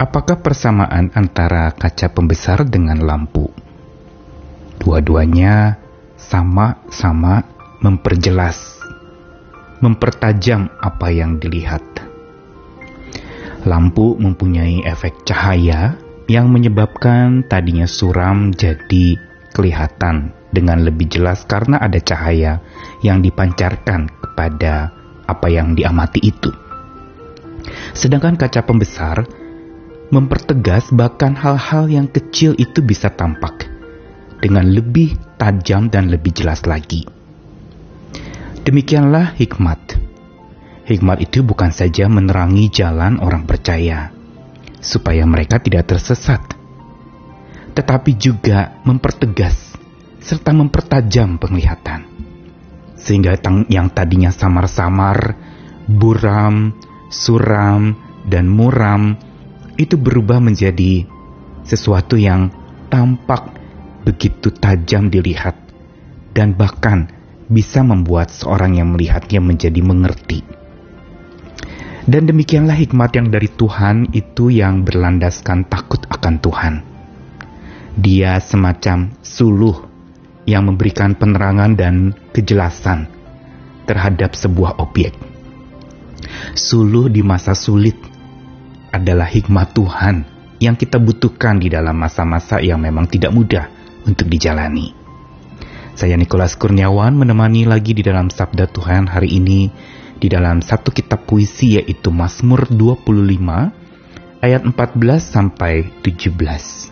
Apakah persamaan antara kaca pembesar dengan lampu? Dua-duanya sama-sama memperjelas, mempertajam apa yang dilihat. Lampu mempunyai efek cahaya yang menyebabkan tadinya suram jadi kelihatan dengan lebih jelas karena ada cahaya yang dipancarkan kepada apa yang diamati itu. Sedangkan kaca pembesar mempertegas bahkan hal-hal yang kecil itu bisa tampak dengan lebih tajam dan lebih jelas lagi. Demikianlah hikmat. Hikmat itu bukan saja menerangi jalan orang percaya, supaya mereka tidak tersesat, tetapi juga mempertegas serta mempertajam penglihatan. Sehingga yang tadinya samar-samar, buram, suram, dan muram itu berubah menjadi sesuatu yang tampak begitu tajam dilihat dan bahkan bisa membuat seorang yang melihatnya menjadi mengerti. Dan demikianlah hikmat yang dari Tuhan itu yang berlandaskan takut akan Tuhan. Dia semacam suluh yang memberikan penerangan dan kejelasan terhadap sebuah objek. Suluh di masa sulit adalah hikmat Tuhan yang kita butuhkan di dalam masa-masa yang memang tidak mudah untuk dijalani. Saya Nikolas Kurniawan menemani lagi di dalam Sabda Tuhan hari ini di dalam satu kitab puisi yaitu Mazmur 25 ayat 14 sampai 17.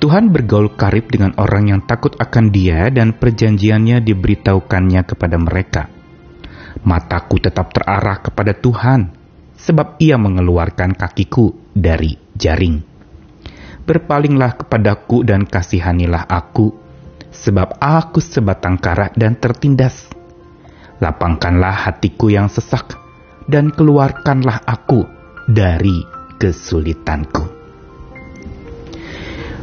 Tuhan bergaul karib dengan orang yang takut akan dia dan perjanjiannya diberitahukannya kepada mereka. Mataku tetap terarah kepada Tuhan, sebab ia mengeluarkan kakiku dari jaring. Berpalinglah kepadaku dan kasihanilah aku, sebab aku sebatang kara dan tertindas. Lapangkanlah hatiku yang sesak, dan keluarkanlah aku dari kesulitanku.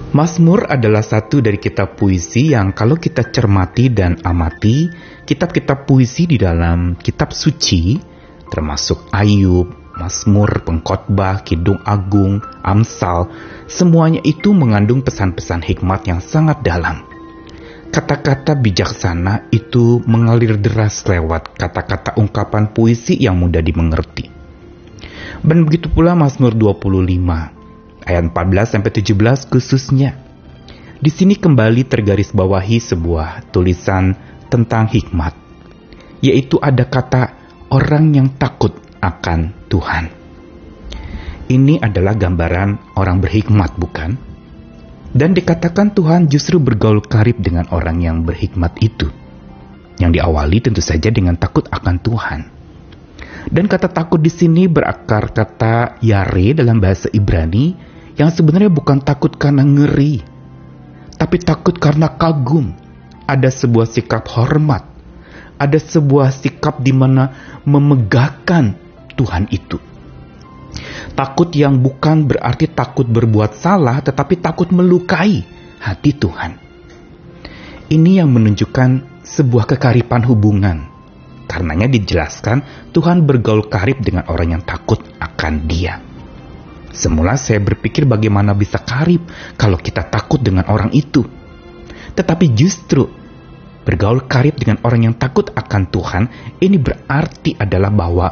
Mazmur adalah satu dari kitab puisi yang kalau kita cermati dan amati, kitab-kitab puisi di dalam kitab suci, termasuk Ayub, Mazmur, Pengkhotbah, Kidung Agung, Amsal, semuanya itu mengandung pesan-pesan hikmat yang sangat dalam. Kata-kata bijaksana itu mengalir deras lewat kata-kata ungkapan puisi yang mudah dimengerti. Dan begitu pula Mazmur 25 ayat 14 sampai 17 khususnya. Di sini kembali tergaris bawahi sebuah tulisan tentang hikmat, yaitu ada kata orang yang takut akan Tuhan. Ini adalah gambaran orang berhikmat, bukan? Dan dikatakan Tuhan justru bergaul karib dengan orang yang berhikmat itu. Yang diawali tentu saja dengan takut akan Tuhan. Dan kata takut di sini berakar kata yare dalam bahasa Ibrani yang sebenarnya bukan takut karena ngeri, tapi takut karena kagum. Ada sebuah sikap hormat, ada sebuah sikap di mana memegahkan Tuhan itu. Takut yang bukan berarti takut berbuat salah, tetapi takut melukai hati Tuhan. Ini yang menunjukkan sebuah kekaripan hubungan. Karenanya dijelaskan Tuhan bergaul karib dengan orang yang takut akan dia. Semula saya berpikir bagaimana bisa karib kalau kita takut dengan orang itu. Tetapi justru bergaul karib dengan orang yang takut akan Tuhan ini berarti adalah bahwa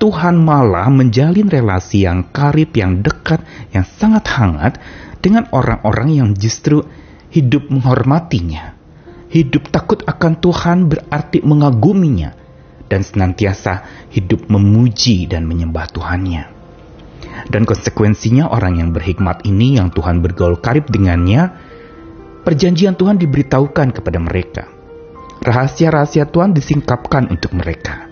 Tuhan malah menjalin relasi yang karib, yang dekat, yang sangat hangat dengan orang-orang yang justru hidup menghormatinya. Hidup takut akan Tuhan berarti mengaguminya dan senantiasa hidup memuji dan menyembah Tuhannya. Dan konsekuensinya orang yang berhikmat ini yang Tuhan bergaul karib dengannya, perjanjian Tuhan diberitahukan kepada mereka. Rahasia-rahasia Tuhan disingkapkan untuk mereka.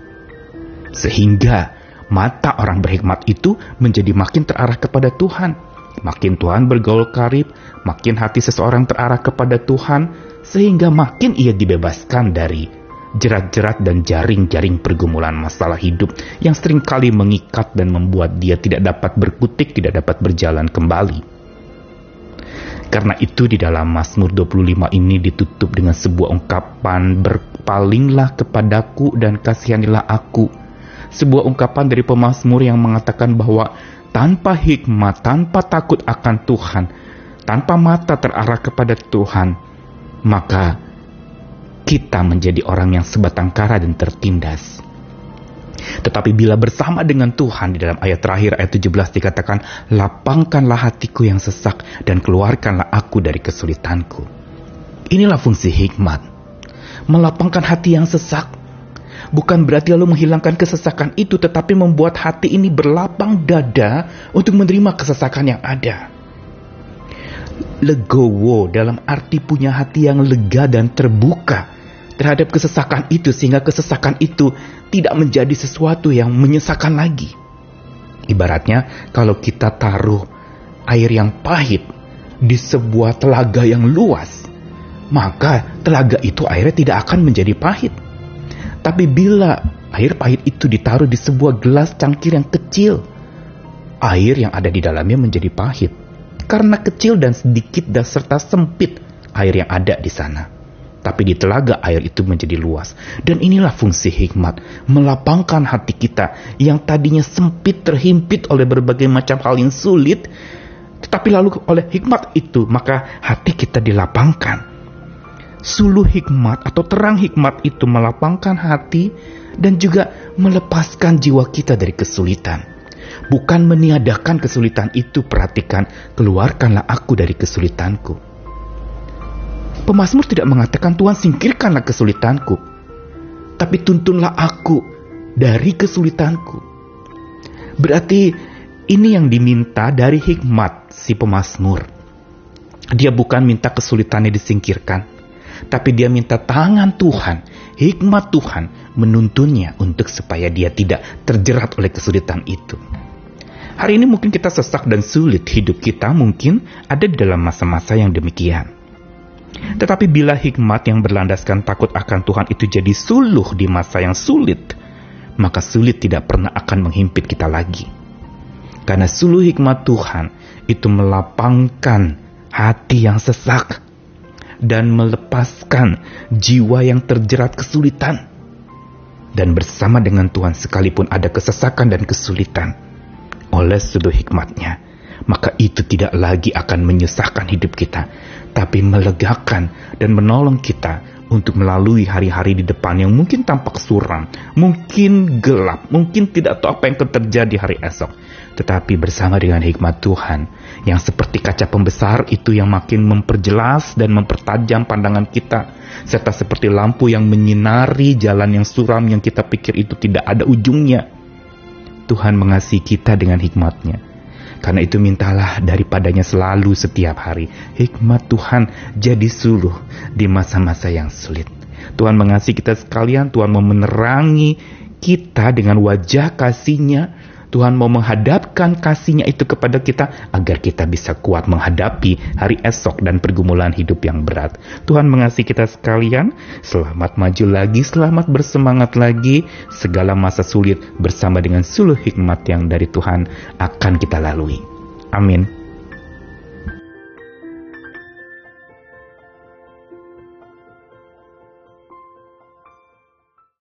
Sehingga mata orang berhikmat itu menjadi makin terarah kepada Tuhan. Makin Tuhan bergaul karib, makin hati seseorang terarah kepada Tuhan, sehingga makin ia dibebaskan dari jerat-jerat dan jaring-jaring pergumulan masalah hidup yang sering kali mengikat dan membuat dia tidak dapat berkutik, tidak dapat berjalan kembali. Karena itu di dalam Mazmur 25 ini ditutup dengan sebuah ungkapan berpalinglah kepadaku dan kasihanilah aku sebuah ungkapan dari pemazmur yang mengatakan bahwa tanpa hikmat, tanpa takut akan Tuhan, tanpa mata terarah kepada Tuhan, maka kita menjadi orang yang sebatang kara dan tertindas. Tetapi bila bersama dengan Tuhan di dalam ayat terakhir ayat 17 dikatakan, lapangkanlah hatiku yang sesak dan keluarkanlah aku dari kesulitanku. Inilah fungsi hikmat. Melapangkan hati yang sesak. Bukan berarti lalu menghilangkan kesesakan itu, tetapi membuat hati ini berlapang dada untuk menerima kesesakan yang ada. Legowo dalam arti punya hati yang lega dan terbuka terhadap kesesakan itu sehingga kesesakan itu tidak menjadi sesuatu yang menyesakan lagi. Ibaratnya kalau kita taruh air yang pahit di sebuah telaga yang luas, maka telaga itu airnya tidak akan menjadi pahit. Tapi bila air pahit itu ditaruh di sebuah gelas cangkir yang kecil, air yang ada di dalamnya menjadi pahit. Karena kecil dan sedikit dan serta sempit air yang ada di sana tapi di telaga air itu menjadi luas. Dan inilah fungsi hikmat, melapangkan hati kita yang tadinya sempit terhimpit oleh berbagai macam hal yang sulit, tetapi lalu oleh hikmat itu maka hati kita dilapangkan. Suluh hikmat atau terang hikmat itu melapangkan hati dan juga melepaskan jiwa kita dari kesulitan. Bukan meniadakan kesulitan itu, perhatikan, keluarkanlah aku dari kesulitanku Pemasmur tidak mengatakan Tuhan singkirkanlah kesulitanku, tapi tuntunlah aku dari kesulitanku. Berarti ini yang diminta dari hikmat si pemasmur. Dia bukan minta kesulitannya disingkirkan, tapi dia minta tangan Tuhan, hikmat Tuhan menuntunnya untuk supaya dia tidak terjerat oleh kesulitan itu. Hari ini mungkin kita sesak dan sulit hidup kita mungkin ada di dalam masa-masa yang demikian. Tetapi bila hikmat yang berlandaskan takut akan Tuhan itu jadi suluh di masa yang sulit, maka sulit tidak pernah akan menghimpit kita lagi. Karena suluh hikmat Tuhan itu melapangkan hati yang sesak dan melepaskan jiwa yang terjerat kesulitan. Dan bersama dengan Tuhan sekalipun ada kesesakan dan kesulitan, oleh suluh hikmatnya, maka itu tidak lagi akan menyusahkan hidup kita, tapi melegakan dan menolong kita untuk melalui hari-hari di depan yang mungkin tampak suram, mungkin gelap, mungkin tidak tahu apa yang terjadi hari esok. Tetapi bersama dengan hikmat Tuhan yang seperti kaca pembesar itu yang makin memperjelas dan mempertajam pandangan kita, serta seperti lampu yang menyinari jalan yang suram yang kita pikir itu tidak ada ujungnya. Tuhan mengasihi kita dengan hikmatnya karena itu mintalah daripadanya selalu setiap hari. Hikmat Tuhan jadi suluh di masa-masa yang sulit. Tuhan mengasihi kita sekalian, Tuhan mau menerangi kita dengan wajah kasihnya Tuhan mau menghadapkan kasihnya itu kepada kita agar kita bisa kuat menghadapi hari esok dan pergumulan hidup yang berat. Tuhan mengasihi kita sekalian, selamat maju lagi, selamat bersemangat lagi, segala masa sulit bersama dengan suluh hikmat yang dari Tuhan akan kita lalui. Amin.